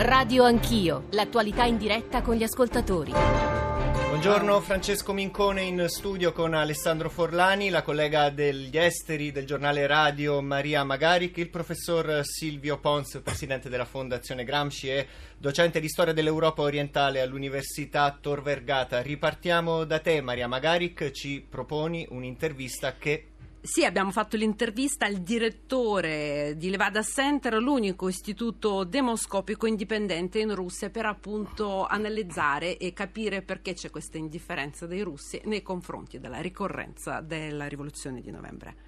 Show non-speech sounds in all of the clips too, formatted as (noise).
Radio Anch'io, l'attualità in diretta con gli ascoltatori. Buongiorno Francesco Mincone in studio con Alessandro Forlani, la collega degli esteri del giornale radio Maria Magaric, il professor Silvio Pons, presidente della Fondazione Gramsci e docente di storia dell'Europa orientale all'Università Tor Vergata. Ripartiamo da te Maria Magaric, ci proponi un'intervista che sì, abbiamo fatto l'intervista al direttore di Levada Center, l'unico istituto demoscopico indipendente in Russia per appunto analizzare e capire perché c'è questa indifferenza dei russi nei confronti della ricorrenza della rivoluzione di novembre.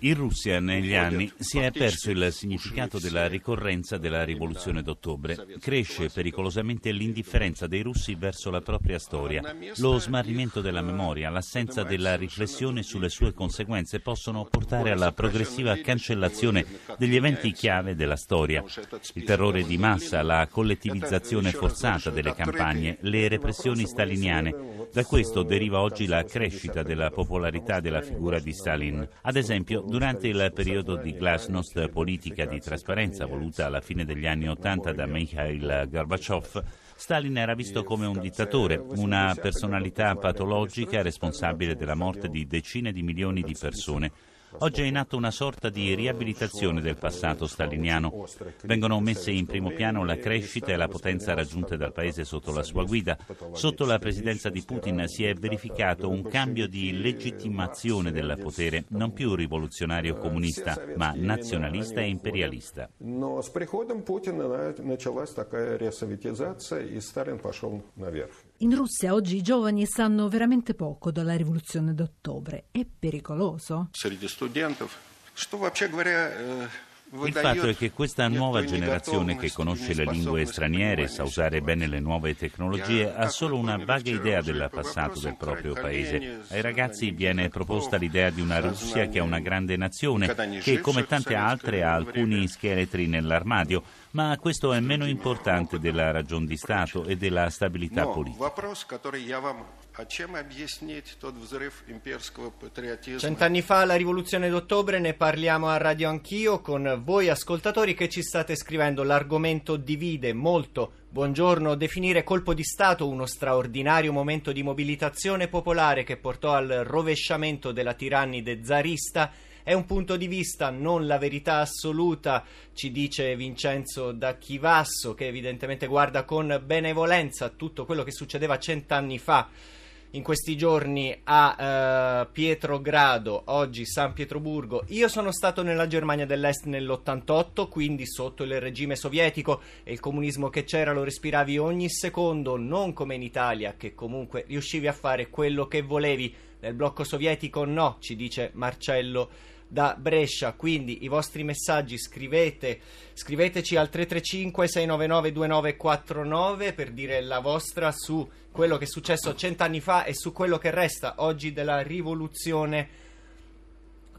In Russia negli anni si è perso il significato della ricorrenza della rivoluzione d'ottobre. Cresce pericolosamente l'indifferenza dei russi verso la propria storia. Lo smarrimento della memoria, l'assenza della riflessione sulle sue conseguenze possono portare alla progressiva cancellazione degli eventi chiave della storia. Il terrore di massa, la collettivizzazione forzata delle campagne, le repressioni staliniane. Da questo deriva oggi la crescita crescita della popolarità della figura di Stalin. Ad esempio, durante il periodo di glasnost politica di trasparenza voluta alla fine degli anni Ottanta da Mikhail Gorbachev, Stalin era visto come un dittatore, una personalità patologica responsabile della morte di decine di milioni di persone Oggi è in atto una sorta di riabilitazione del passato staliniano. Vengono messe in primo piano la crescita e la potenza raggiunte dal paese sotto la sua guida. Sotto la presidenza di Putin si è verificato un cambio di legittimazione del potere, non più rivoluzionario comunista, ma nazionalista e imperialista. Но с приходом Путина началась такая ресоветизация, и Сталин пошел наверх. In Russia oggi i giovani sanno veramente poco della rivoluzione d'ottobre. È pericoloso? Среди студентов, что вообще говоря, э, Il fatto è che questa nuova generazione che conosce le lingue straniere e sa usare bene le nuove tecnologie ha solo una vaga idea del passato del proprio paese. Ai ragazzi viene proposta l'idea di una Russia che è una grande nazione, che come tante altre ha alcuni scheletri nell'armadio, ma questo è meno importante della ragion di Stato e della stabilità politica. Cent'anni fa la rivoluzione d'ottobre ne parliamo a radio anch'io con voi ascoltatori che ci state scrivendo. L'argomento divide molto. Buongiorno, definire colpo di Stato uno straordinario momento di mobilitazione popolare che portò al rovesciamento della tirannide zarista è un punto di vista, non la verità assoluta, ci dice Vincenzo da Chivasso, che evidentemente guarda con benevolenza tutto quello che succedeva cent'anni fa in questi giorni a uh, Pietrogrado, oggi San Pietroburgo. Io sono stato nella Germania dell'Est nell'88, quindi sotto il regime sovietico e il comunismo che c'era lo respiravi ogni secondo, non come in Italia, che comunque riuscivi a fare quello che volevi. Nel blocco sovietico no, ci dice Marcello da Brescia. Quindi i vostri messaggi scrivete, scriveteci al 335 699 2949 per dire la vostra su quello che è successo cent'anni fa e su quello che resta oggi della rivoluzione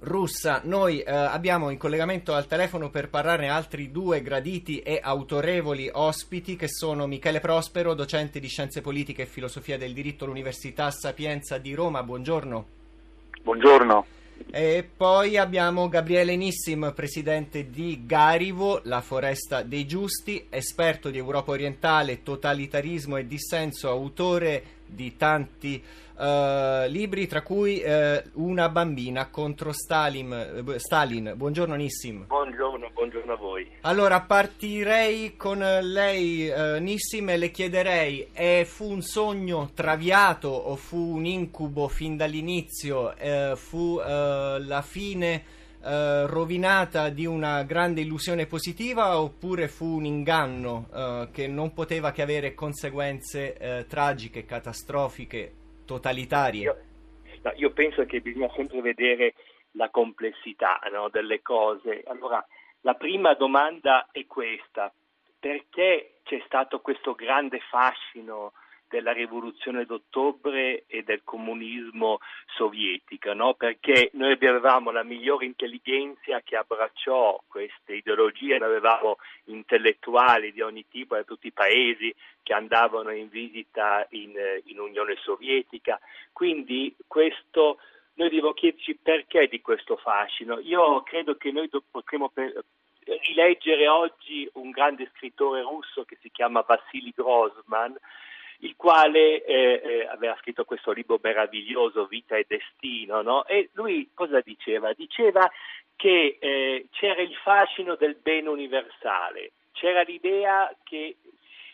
russa. Noi eh, abbiamo in collegamento al telefono per parlare altri due graditi e autorevoli ospiti che sono Michele Prospero, docente di scienze politiche e filosofia del diritto all'Università Sapienza di Roma. Buongiorno. Buongiorno. E poi abbiamo Gabriele Nissim, presidente di Garivo, la foresta dei giusti, esperto di Europa orientale, totalitarismo e dissenso, autore di tanti uh, libri, tra cui uh, Una bambina contro Stalin. Uh, Stalin. Buongiorno Nissim. Buongiorno, buongiorno a voi. Allora, partirei con lei, Nissim, e le chiederei, eh, fu un sogno traviato o fu un incubo fin dall'inizio? fu la fine... Uh, rovinata di una grande illusione positiva oppure fu un inganno uh, che non poteva che avere conseguenze uh, tragiche, catastrofiche totalitarie? Io, no, io, penso che bisogna sempre vedere la complessità no, delle cose. Allora, la prima domanda è questa. Perché c'è stato questo grande fascino della rivoluzione d'ottobre e del comunismo sovietico, no? perché noi avevamo la migliore intelligenza che abbracciò queste ideologie, noi avevamo intellettuali di ogni tipo da tutti i paesi che andavano in visita in, in Unione Sovietica, quindi questo noi dobbiamo chiederci perché di questo fascino. Io credo che noi potremmo rileggere oggi un grande scrittore russo che si chiama Vassili Grossman, il quale eh, eh, aveva scritto questo libro meraviglioso, Vita e Destino, no? e lui cosa diceva? Diceva che eh, c'era il fascino del bene universale, c'era l'idea che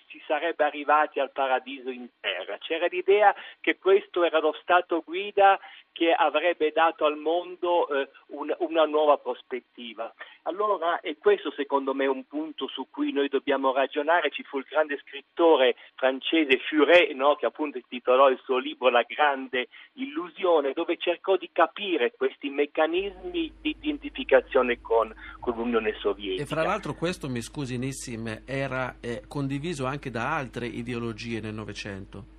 si sarebbe arrivati al paradiso in terra. C'era l'idea che questo era lo stato guida che avrebbe dato al mondo eh, un, una nuova prospettiva. Allora, e questo secondo me è un punto su cui noi dobbiamo ragionare, ci fu il grande scrittore francese Furet, no, che appunto intitolò il suo libro La grande illusione, dove cercò di capire questi meccanismi di identificazione con, con l'Unione Sovietica. E fra l'altro questo, mi scusi Nissim, era eh, condiviso anche da altre ideologie nel Novecento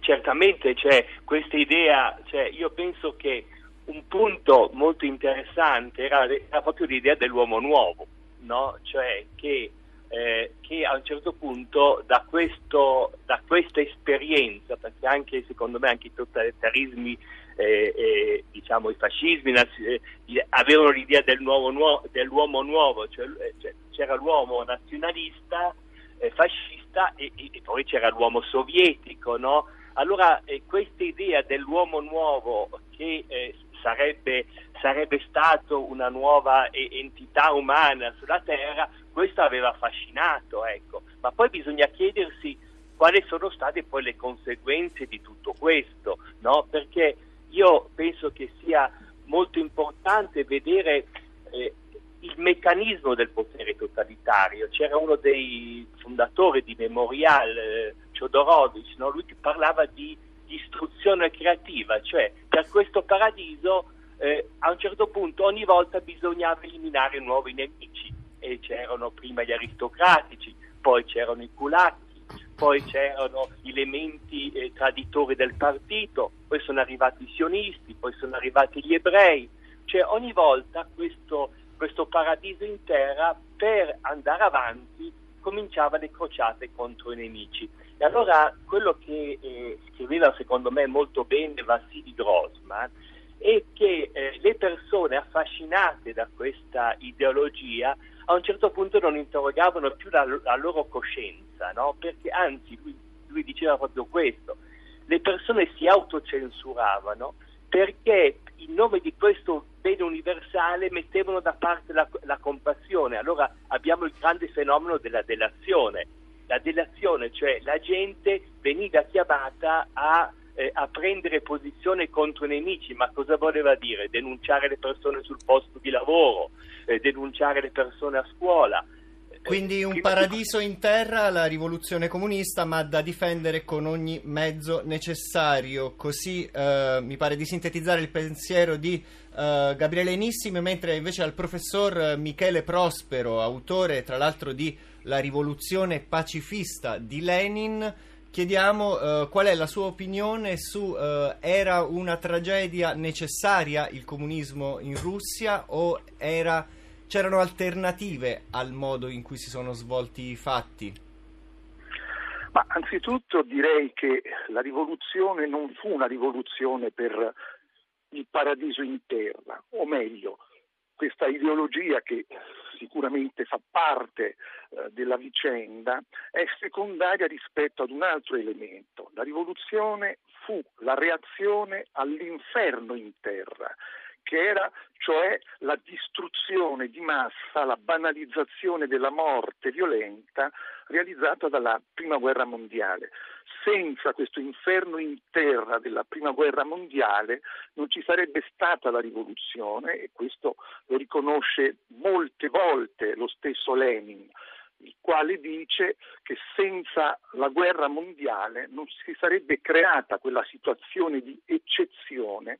certamente c'è questa idea, cioè io penso che un punto molto interessante era, era proprio l'idea dell'uomo nuovo, no? cioè che, eh, che, a un certo punto da, questo, da, questa esperienza, perché anche secondo me anche i totalitarismi, eh, eh, diciamo i fascismi eh, avevano l'idea del nuovo, dell'uomo nuovo, cioè, eh, cioè, c'era l'uomo nazionalista, eh, fascista e, e, poi c'era l'uomo sovietico, no? Allora eh, questa idea dell'uomo nuovo che eh, sarebbe, sarebbe stato una nuova eh, entità umana sulla Terra, questo aveva affascinato, ecco. ma poi bisogna chiedersi quali sono state poi le conseguenze di tutto questo, no? perché io penso che sia molto importante vedere eh, il meccanismo del potere totalitario. C'era uno dei fondatori di Memorial, eh, Chodorovic, no? lui parlava di istruzione creativa, cioè per questo paradiso eh, a un certo punto ogni volta bisognava eliminare nuovi nemici e c'erano prima gli aristocratici, poi c'erano i culacchi, poi c'erano gli elementi eh, traditori del partito, poi sono arrivati i sionisti, poi sono arrivati gli ebrei, cioè ogni volta questo, questo paradiso in terra per andare avanti cominciava le crociate contro i nemici. E allora quello che eh, scriveva secondo me molto bene Vassili Grossman è che eh, le persone affascinate da questa ideologia a un certo punto non interrogavano più la, la loro coscienza, no? perché anzi lui, lui diceva proprio questo, le persone si autocensuravano perché in nome di questo bene universale mettevano da parte la, la compassione. Allora abbiamo il grande fenomeno della delazione la delazione, cioè la gente veniva chiamata a, eh, a, prendere posizione contro i nemici, ma cosa voleva dire? Denunciare le persone sul posto di lavoro, eh, denunciare le persone a scuola. Quindi un paradiso in terra, la rivoluzione comunista, ma da difendere con ogni mezzo necessario. Così eh, mi pare di sintetizzare il pensiero di eh, Gabriele Nissimi, mentre invece al professor Michele Prospero, autore tra l'altro di La rivoluzione pacifista di Lenin, chiediamo eh, qual è la sua opinione su eh, era una tragedia necessaria il comunismo in Russia o era c'erano alternative al modo in cui si sono svolti i fatti? Ma anzitutto direi che la rivoluzione non fu una rivoluzione per il paradiso in terra, o meglio, questa ideologia che sicuramente fa parte eh, della vicenda è secondaria rispetto ad un altro elemento. La rivoluzione fu la reazione all'inferno in terra che era cioè la distruzione di massa, la banalizzazione della morte violenta realizzata dalla Prima Guerra Mondiale. Senza questo inferno in terra della Prima Guerra Mondiale non ci sarebbe stata la rivoluzione e questo lo riconosce molte volte lo stesso Lenin il quale dice che senza la guerra mondiale non si sarebbe creata quella situazione di eccezione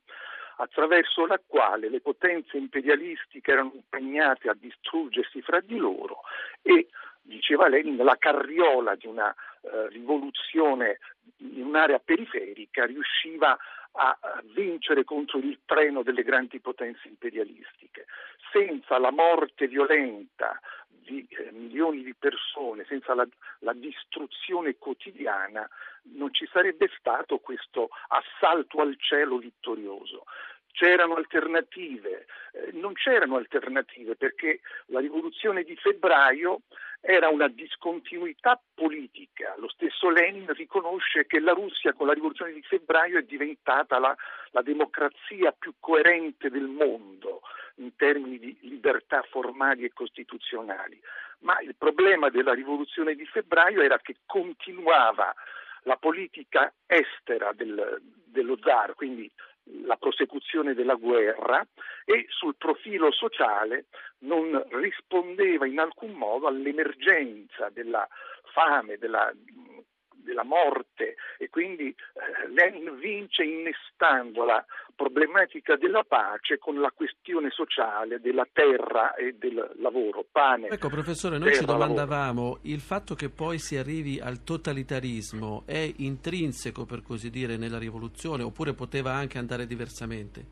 attraverso la quale le potenze imperialistiche erano impegnate a distruggersi fra di loro e, diceva Lenin, la carriola di una eh, rivoluzione in un'area periferica riusciva a vincere contro il treno delle grandi potenze imperialistiche. Senza la morte violenta di eh, milioni di persone, senza la, la, distruzione quotidiana, non ci sarebbe stato questo assalto al cielo vittorioso. c'erano alternative. Eh, non c'erano alternative perché la rivoluzione di febbraio era una discontinuità politica. Lo stesso Lenin riconosce che la Russia con la rivoluzione di febbraio è diventata la, la democrazia più coerente del mondo in termini di libertà formali e costituzionali. Ma il problema della rivoluzione di febbraio era che continuava la politica estera del, dello zar, quindi la prosecuzione della guerra e sul profilo sociale non rispondeva in alcun modo all'emergenza della fame, della della morte e quindi eh, Lenin vince innestando la problematica della pace con la questione sociale della terra e del lavoro, pane. Ecco professore, noi terra, ci domandavamo, lavoro. il fatto che poi si arrivi al totalitarismo è intrinseco per così dire nella rivoluzione oppure poteva anche andare diversamente?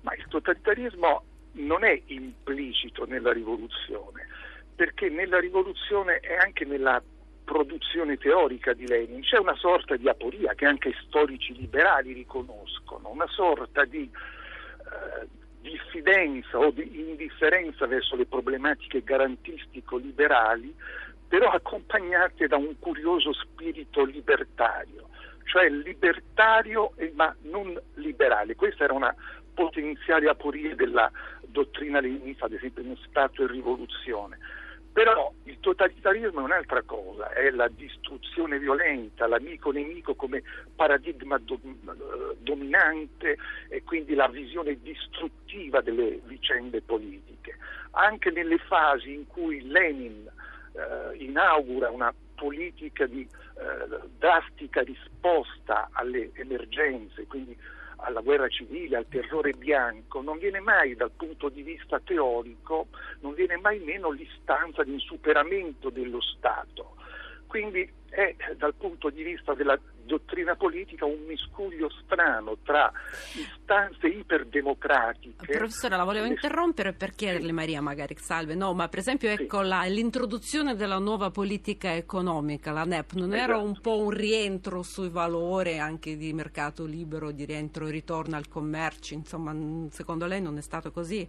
Ma il totalitarismo non è implicito nella rivoluzione, perché nella rivoluzione è anche nella produzione teorica di Lenin, c'è una sorta di aporia che anche storici liberali riconoscono, una sorta di eh, diffidenza o di indifferenza verso le problematiche garantistico-liberali, però accompagnate da un curioso spirito libertario, cioè libertario ma non liberale. Questa era una potenziale aporia della dottrina leninista, ad esempio in Stato e Rivoluzione però il totalitarismo è un'altra cosa, è la distruzione violenta, l'amico-nemico come paradigma do- dominante e quindi la visione distruttiva delle vicende politiche. Anche nelle fasi in cui Lenin eh, inaugura una politica di eh, drastica risposta alle emergenze, quindi alla guerra civile, al terrore bianco, non viene mai dal punto di vista teorico, non viene mai meno l'istanza di un superamento dello Stato. Quindi è dal punto di vista della dottrina politica un miscuglio strano tra istanze iperdemocratiche. Professore, la volevo interrompere per chiederle, Maria, magari salve, no, ma per esempio ecco, la, l'introduzione della nuova politica economica, la NEP, non esatto. era un po' un rientro sui valori anche di mercato libero, di rientro e ritorno al commercio, insomma, secondo lei non è stato così?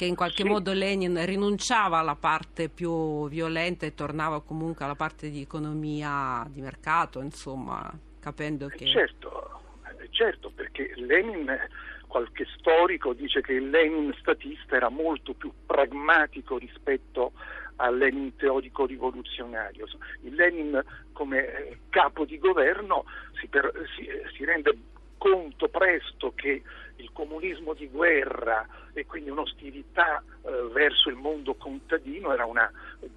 Che in qualche sì. modo Lenin rinunciava alla parte più violenta e tornava comunque alla parte di economia di mercato, insomma, capendo che... Certo, certo perché Lenin, qualche storico dice che il Lenin statista era molto più pragmatico rispetto al Lenin teorico rivoluzionario. Il Lenin come eh, capo di governo si, per, si, si rende conto presto che il comunismo di guerra e quindi un'ostilità eh, verso il mondo contadino era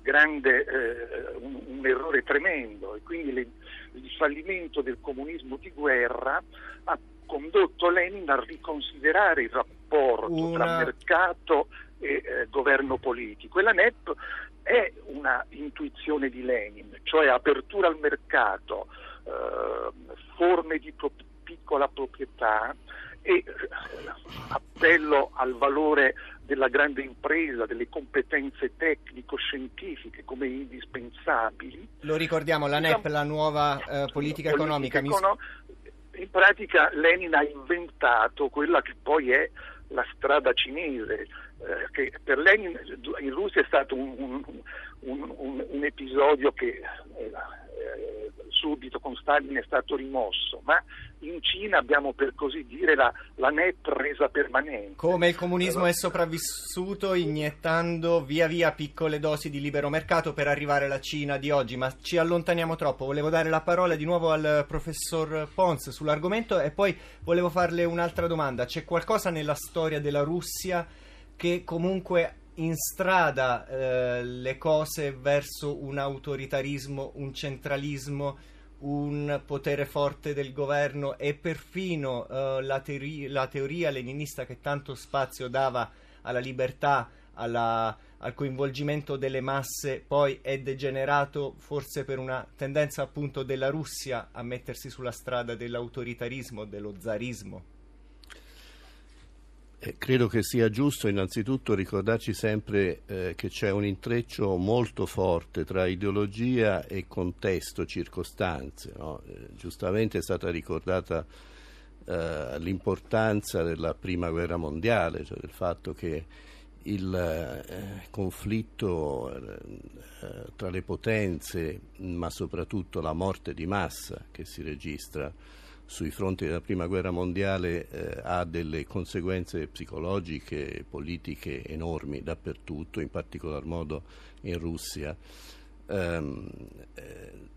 grande, eh, un, un, errore tremendo. E quindi le, il fallimento del comunismo di guerra ha condotto Lenin a riconsiderare il rapporto una... tra mercato e eh, governo politico. E la NEP è una intuizione di Lenin, cioè apertura al mercato, eh, forme di pro- piccola proprietà e eh, appello al valore della grande impresa, delle competenze tecnico-scientifiche come indispensabili. Lo ricordiamo, la NEP, la nuova eh, politica economica. Econo- in pratica Lenin ha inventato quella che poi è la strada cinese, eh, che per Lenin in Russia è stato un, un, un, un episodio che eh, subito con Stalin è stato rimosso, ma in Cina abbiamo per così dire la, la NEP resa permanente. Come il comunismo allora, è sopravvissuto iniettando via via piccole dosi di libero mercato per arrivare alla Cina di oggi, ma ci allontaniamo troppo. Volevo dare la parola di nuovo al professor Pons sull'argomento e poi volevo farle un'altra domanda. C'è qualcosa nella storia della Russia che comunque in strada eh, le cose verso un autoritarismo, un centralismo un potere forte del governo e perfino uh, la, teoria, la, teoria leninista che tanto spazio dava alla libertà, alla, al coinvolgimento delle masse, poi è degenerato forse per una tendenza appunto della Russia a mettersi sulla strada dell'autoritarismo, dello zarismo. Eh, credo che sia giusto innanzitutto ricordarci sempre eh, che c'è un intreccio molto forte tra ideologia e contesto, circostanze. No? Eh, giustamente è stata ricordata eh, l'importanza della prima guerra mondiale, cioè del fatto che il eh, conflitto tra le potenze, ma soprattutto la morte di massa che si registra sui fronti della prima guerra mondiale eh, ha delle conseguenze psicologiche e politiche enormi dappertutto, in particolar modo in Russia. Um, eh,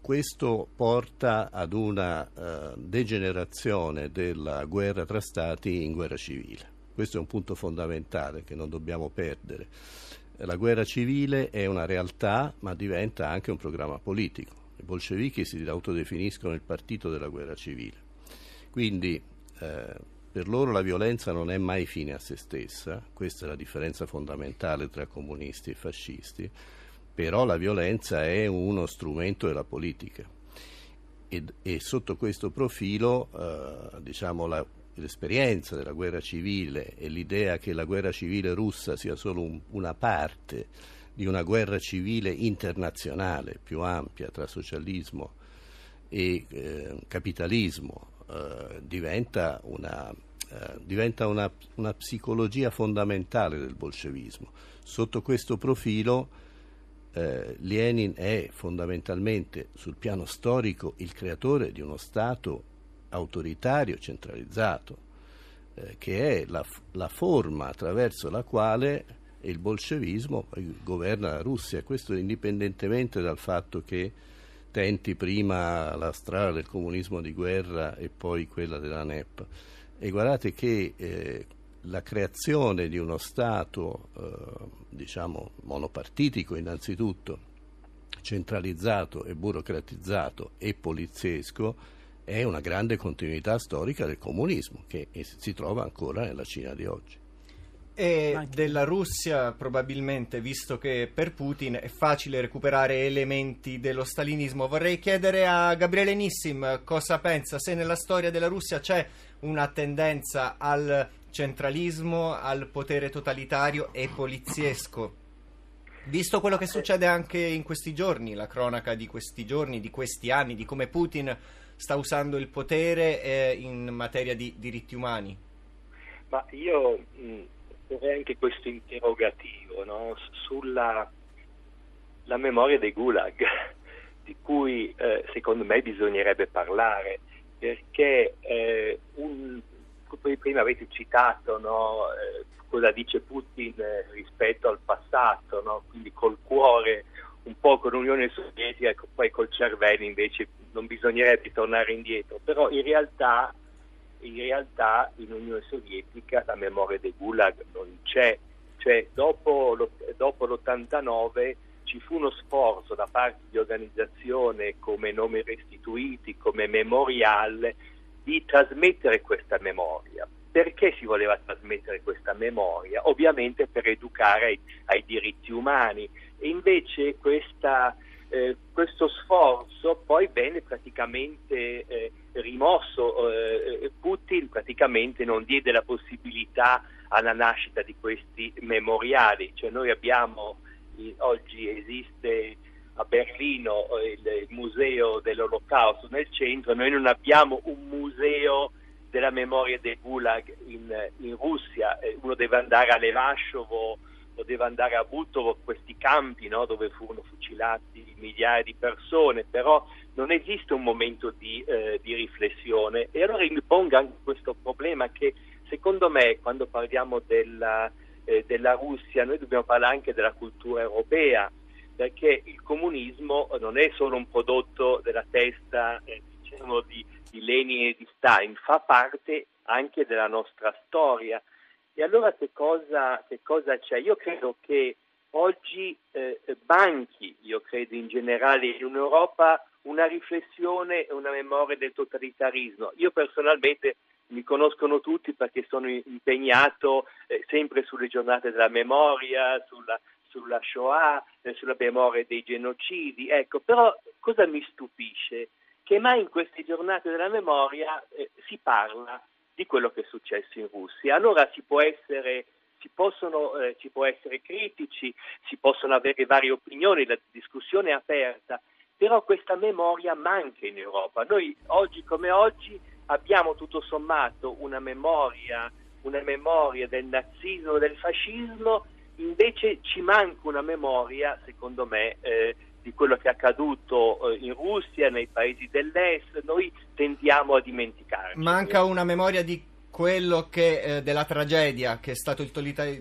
questo porta ad una uh, degenerazione della guerra tra stati in guerra civile. Questo è un punto fondamentale che non dobbiamo perdere. La guerra civile è una realtà, ma diventa anche un programma politico. Bolscevichi si autodefiniscono il partito della guerra civile. Quindi eh, per loro la violenza non è mai fine a se stessa, questa è la differenza fondamentale tra comunisti e fascisti però la violenza è uno strumento della politica e, e sotto questo profilo eh, diciamo la, l'esperienza della guerra civile e l'idea che la guerra civile russa sia solo un, una parte di una guerra civile internazionale più ampia tra socialismo e eh, capitalismo eh, diventa, una, eh, diventa una, una psicologia fondamentale del bolscevismo. Sotto questo profilo eh, Lenin è fondamentalmente sul piano storico il creatore di uno Stato autoritario centralizzato, eh, che è la, la, forma attraverso la quale il bolscevismo governa la Russia, questo indipendentemente dal fatto che tenti prima la strada del comunismo di guerra e poi quella della NEP. E guardate che eh, la creazione di uno Stato, eh, diciamo, monopartitico innanzitutto, centralizzato e burocratizzato e poliziesco, è una grande continuità storica del comunismo che si trova ancora nella Cina di oggi. E della Russia probabilmente, visto che per Putin è facile recuperare elementi dello stalinismo, vorrei chiedere a Gabriele Nissim cosa pensa, se nella storia della Russia c'è una tendenza al centralismo al potere totalitario e poliziesco. Visto quello che succede anche in questi giorni, la cronaca di questi giorni, di questi anni, di come Putin sta usando il potere eh, in materia di diritti umani? Ma io vorrei anche questo interrogativo no? sulla memoria dei gulag, (laughs) di cui eh, secondo me bisognerebbe parlare, perché eh, un, prima avete citato no, eh, cosa dice Putin eh, rispetto al passato, no? quindi col cuore un po' con l'Unione Sovietica e poi col cervello invece non bisognerebbe tornare indietro, però in realtà in, realtà in Unione Sovietica la memoria dei Gulag non c'è, cioè dopo, dopo l'89 ci fu uno sforzo da parte di organizzazioni come Nomi Restituiti, come Memorial, di trasmettere questa memoria. Perché si voleva trasmettere questa memoria? Ovviamente per educare ai, ai diritti umani e invece questa, eh, questo sforzo poi venne praticamente eh, rimosso, eh, Putin praticamente non diede la possibilità alla nascita di questi memoriali, cioè noi abbiamo, oggi esiste a Berlino eh, il, il museo dell'olocausto nel centro, noi non abbiamo un museo della memoria dei Gulag in, in Russia, eh, uno deve andare a Levashovo o deve andare a Butovo, questi campi no, dove furono fucilati migliaia di persone, però non esiste un momento di, eh, di riflessione e allora mi pongo anche questo problema che secondo me quando parliamo della, eh, della Russia noi dobbiamo parlare anche della cultura europea perché il comunismo non è solo un prodotto della testa eh, diciamo, di, di Lenin e di Stalin, fa parte anche della nostra storia. E allora che cosa, che cosa c'è? Io credo che oggi eh, banchi, io credo in generale in Europa, una riflessione e una memoria del totalitarismo. Io personalmente mi conoscono tutti perché sono impegnato eh, sempre sulle giornate della memoria, sulla, sulla Shoah, eh, sulla memoria dei genocidi. Ecco, però cosa mi stupisce? Che mai in queste giornate della memoria eh, si parla di quello che è successo in Russia. Allora si può essere si possono, eh, ci può essere critici, si possono avere varie opinioni, la discussione è aperta, però questa memoria manca in Europa. Noi oggi come oggi abbiamo tutto sommato una memoria, una memoria del nazismo, del fascismo, invece ci manca una memoria, secondo me, eh, di quello che è accaduto eh, in Russia, nei paesi dell'est, noi tendiamo a dimenticarci. Manca una memoria di quello che eh, della tragedia che è stato il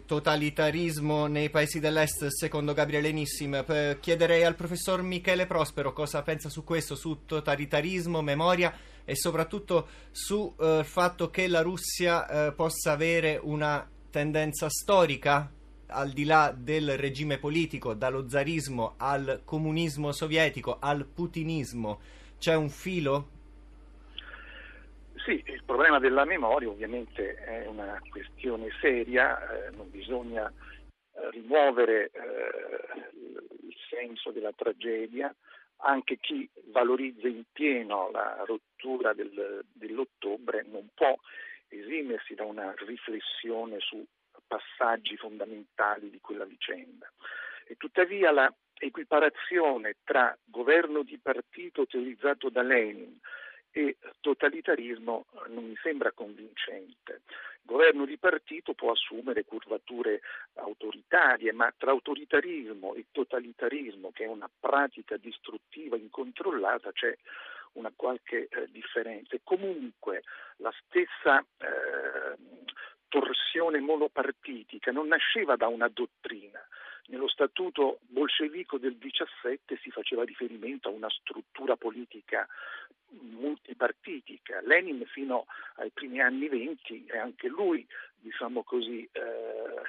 totalitarismo nei paesi dell'est secondo Gabriele Nissim. Chiederei al professor Michele Prospero cosa pensa su questo su totalitarismo, memoria e soprattutto sul eh, fatto che la Russia eh, possa avere una tendenza storica al di là del regime politico, dallo zarismo al comunismo sovietico al putinismo, c'è un filo sì, il problema della memoria ovviamente è una questione seria, eh, non bisogna eh, rimuovere eh, il senso della tragedia, anche chi valorizza in pieno la rottura del, dell'ottobre non può esimersi da una riflessione su passaggi fondamentali di quella vicenda. E tuttavia la equiparazione tra governo di partito teorizzato da Lenin e totalitarismo non mi sembra convincente. Il governo di partito può assumere curvature autoritarie, ma tra autoritarismo e totalitarismo, che è una pratica distruttiva incontrollata, c'è una qualche eh, differenza. Comunque la stessa eh, torsione monopartitica non nasceva da una dottrina. Nello statuto bolscevico del 17 si faceva riferimento a una struttura politica multipartitica. Lenin fino ai primi anni venti è anche lui, diciamo così, eh,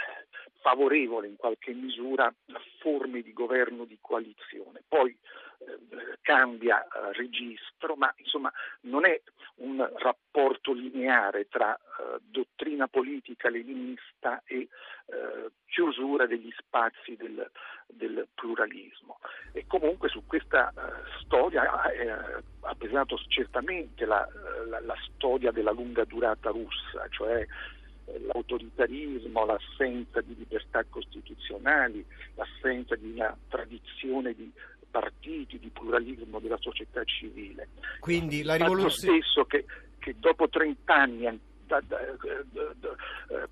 favorevole in qualche misura a forme di governo di coalizione. Poi eh, cambia eh, registro, ma insomma non è un rapporto lineare tra eh, dottrina politica leninista e eh, chiusura degli spazi del, del, pluralismo. E comunque su questa eh, storia eh, ha pesato certamente la, la, la storia della lunga durata russa, cioè l'autoritarismo, l'assenza di libertà costituzionali, l'assenza di una tradizione di partiti, di pluralismo della società civile. Quindi la rivoluzione... stesso che, che dopo 30 anni, da, da, da,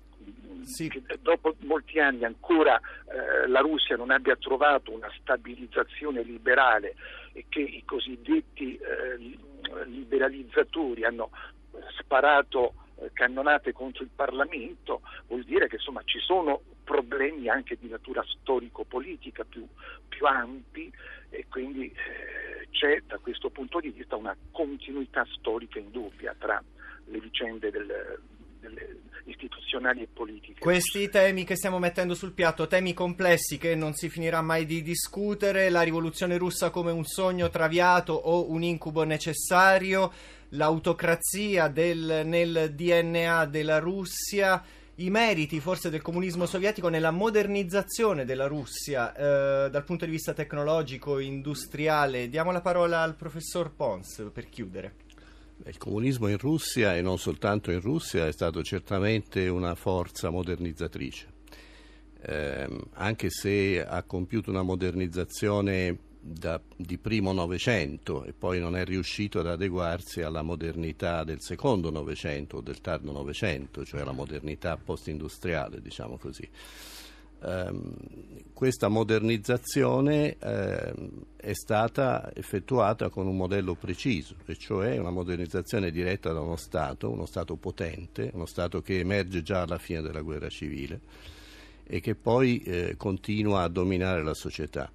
sì. che dopo molti anni ancora eh, la Russia non abbia trovato una stabilizzazione liberale e che i cosiddetti eh, liberalizzatori hanno sparato eh, cannonate contro il Parlamento, vuol dire che insomma, ci sono problemi anche di natura storico-politica più, più ampi e quindi eh, c'è da questo punto di vista una continuità storica indubbia tra le vicende del, delle istituzionali e politiche. Questi temi che stiamo mettendo sul piatto, temi complessi che non si finirà mai di discutere, la rivoluzione russa come un sogno traviato o un incubo necessario, l'autocrazia del, nel DNA della Russia i meriti forse del comunismo sovietico nella modernizzazione della Russia eh, dal punto di vista tecnologico, industriale. Diamo la parola al professor Pons per chiudere. Il comunismo in Russia e non soltanto in Russia è stato certamente una forza modernizzatrice, eh, anche se ha compiuto una modernizzazione da, di primo Novecento e poi non è riuscito ad adeguarsi alla modernità del secondo Novecento o del tardo Novecento, cioè la modernità post-industriale, diciamo così. Um, questa modernizzazione um, è stata effettuata con un modello preciso, e cioè una modernizzazione diretta da uno Stato, uno Stato potente, uno Stato che emerge già alla fine della guerra civile e che poi eh, continua a dominare la società.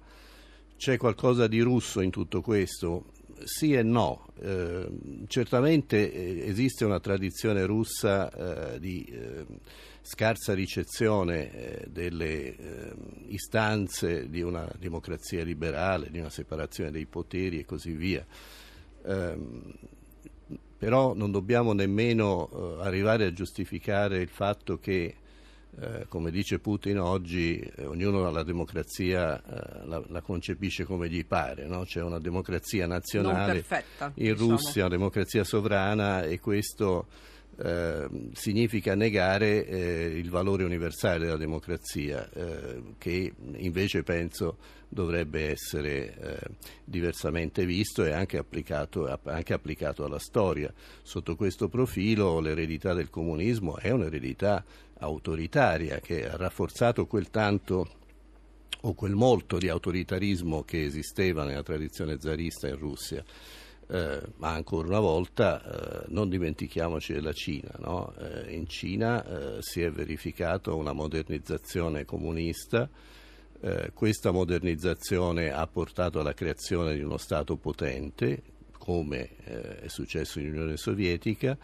C'è qualcosa di russo in tutto questo? Sì e no. Eh, certamente eh, esiste una tradizione russa eh, di scarsa ricezione eh, delle eh, istanze di una democrazia liberale, di una separazione dei poteri e così via. Ehm, però non dobbiamo nemmeno arrivare a giustificare il fatto che eh, come dice Putin oggi, eh, ognuno la democrazia eh, la, la, concepisce come gli pare, no? c'è una democrazia nazionale perfetta, in diciamo. Russia, una democrazia sovrana e questo eh, significa negare eh, il valore universale della democrazia, eh, che invece penso dovrebbe essere eh, diversamente visto e anche applicato, anche applicato, alla storia. Sotto questo profilo l'eredità del comunismo è un'eredità autoritaria che ha rafforzato quel tanto o quel molto di autoritarismo che esisteva nella tradizione zarista in Russia eh, ma ancora una volta eh, non dimentichiamoci della Cina. No? Eh, in Cina eh, si è verificata una modernizzazione comunista, eh, questa modernizzazione ha portato alla creazione di uno Stato potente, come eh, è successo in Unione Sovietica,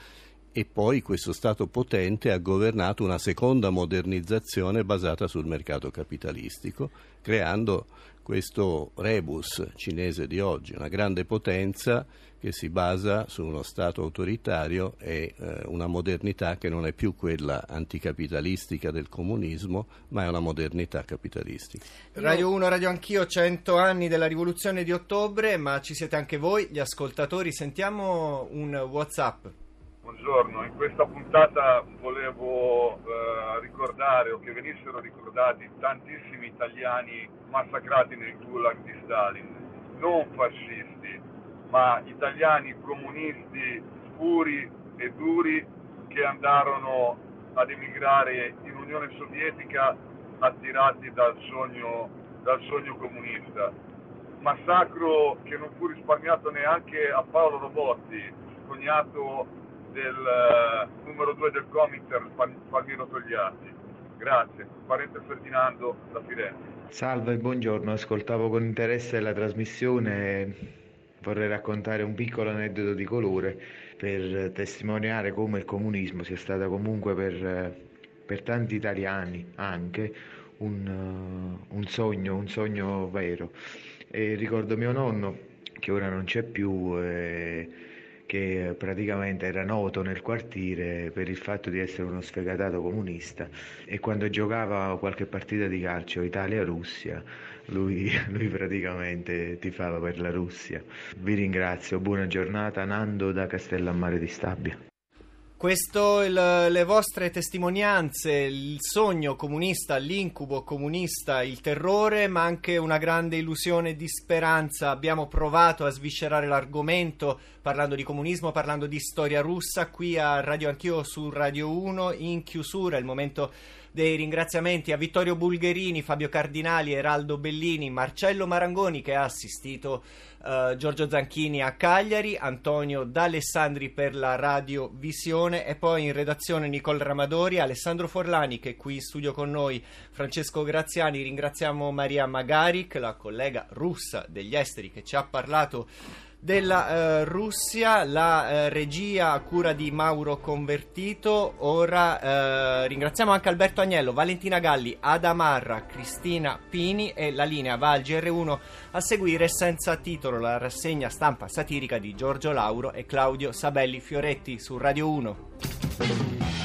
e poi questo Stato potente ha governato una seconda modernizzazione basata sul mercato capitalistico, creando questo rebus cinese di oggi, una grande potenza che si basa su uno Stato autoritario e eh, una modernità che non è più quella anticapitalistica del comunismo, ma è una modernità capitalistica. Radio 1, Radio Anch'io, 100 anni della rivoluzione di ottobre, ma ci siete anche voi, gli ascoltatori. Sentiamo un WhatsApp. Buongiorno, in questa puntata volevo eh, ricordare o che venissero ricordati tantissimi italiani massacrati nel gulag di Stalin, non fascisti, ma italiani comunisti puri e duri che andarono ad emigrare in Unione Sovietica attirati dal sogno, dal sogno comunista. Massacro che non fu risparmiato neanche a Paolo Robotti, cognato del uh, numero 2 del Comiter Palmiro Togliatti. Grazie, parente Ferdinando da Firenze. Salve, buongiorno, ascoltavo con interesse la trasmissione vorrei raccontare un piccolo aneddoto di colore per testimoniare come il comunismo sia stato comunque per, per tanti italiani anche un, un, sogno, un sogno vero. E ricordo mio nonno che ora non c'è più. E, che praticamente era noto nel quartiere per il fatto di essere uno sfegatato comunista e quando giocava qualche partita di calcio Italia-Russia lui, (laughs) lui praticamente tifava per la Russia. Vi ringrazio, buona giornata, Nando da Castellammare di Stabia. Questo, il, le vostre testimonianze, il sogno comunista, l'incubo comunista, il terrore, ma anche una grande illusione di speranza. Abbiamo provato a sviscerare l'argomento parlando di comunismo, parlando di storia russa, qui a Radio Anch'io su Radio 1, in chiusura, il momento dei ringraziamenti a Vittorio Bulgherini, Fabio Cardinali, Eraldo Bellini, Marcello Marangoni che ha assistito uh, Giorgio Zanchini a Cagliari, Antonio D'Alessandri per la radiovisione e poi in redazione Nicole Ramadori, Alessandro Forlani che è qui in studio con noi, Francesco Graziani, ringraziamo Maria Magaric, la collega russa degli esteri che ci ha parlato della eh, Russia, la eh, regia a cura di Mauro Convertito. Ora eh, ringraziamo anche Alberto Agnello, Valentina Galli, Adamarra, Cristina Pini e la linea va al GR1 a seguire senza titolo la rassegna stampa satirica di Giorgio Lauro e Claudio Sabelli Fioretti su Radio 1.